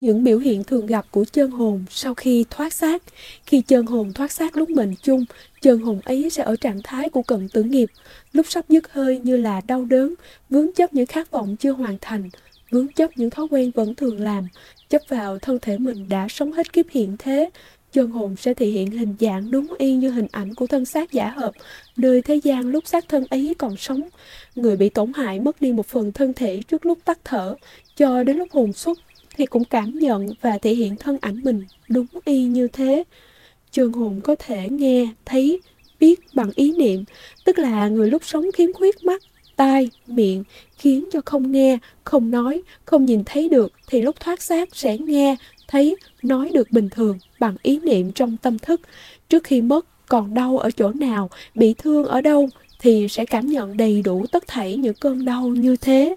những biểu hiện thường gặp của chân hồn sau khi thoát xác. Khi chân hồn thoát xác lúc mệnh chung, chân hồn ấy sẽ ở trạng thái của cận tử nghiệp. Lúc sắp dứt hơi như là đau đớn, vướng chấp những khát vọng chưa hoàn thành, vướng chấp những thói quen vẫn thường làm, chấp vào thân thể mình đã sống hết kiếp hiện thế, chân hồn sẽ thể hiện hình dạng đúng y như hình ảnh của thân xác giả hợp, nơi thế gian lúc xác thân ấy còn sống. Người bị tổn hại mất đi một phần thân thể trước lúc tắt thở, cho đến lúc hồn xuất thì cũng cảm nhận và thể hiện thân ảnh mình đúng y như thế. Trường hồn có thể nghe, thấy, biết bằng ý niệm, tức là người lúc sống khiếm khuyết mắt, tai, miệng, khiến cho không nghe, không nói, không nhìn thấy được thì lúc thoát xác sẽ nghe, thấy, nói được bình thường bằng ý niệm trong tâm thức. Trước khi mất, còn đau ở chỗ nào, bị thương ở đâu thì sẽ cảm nhận đầy đủ tất thảy những cơn đau như thế.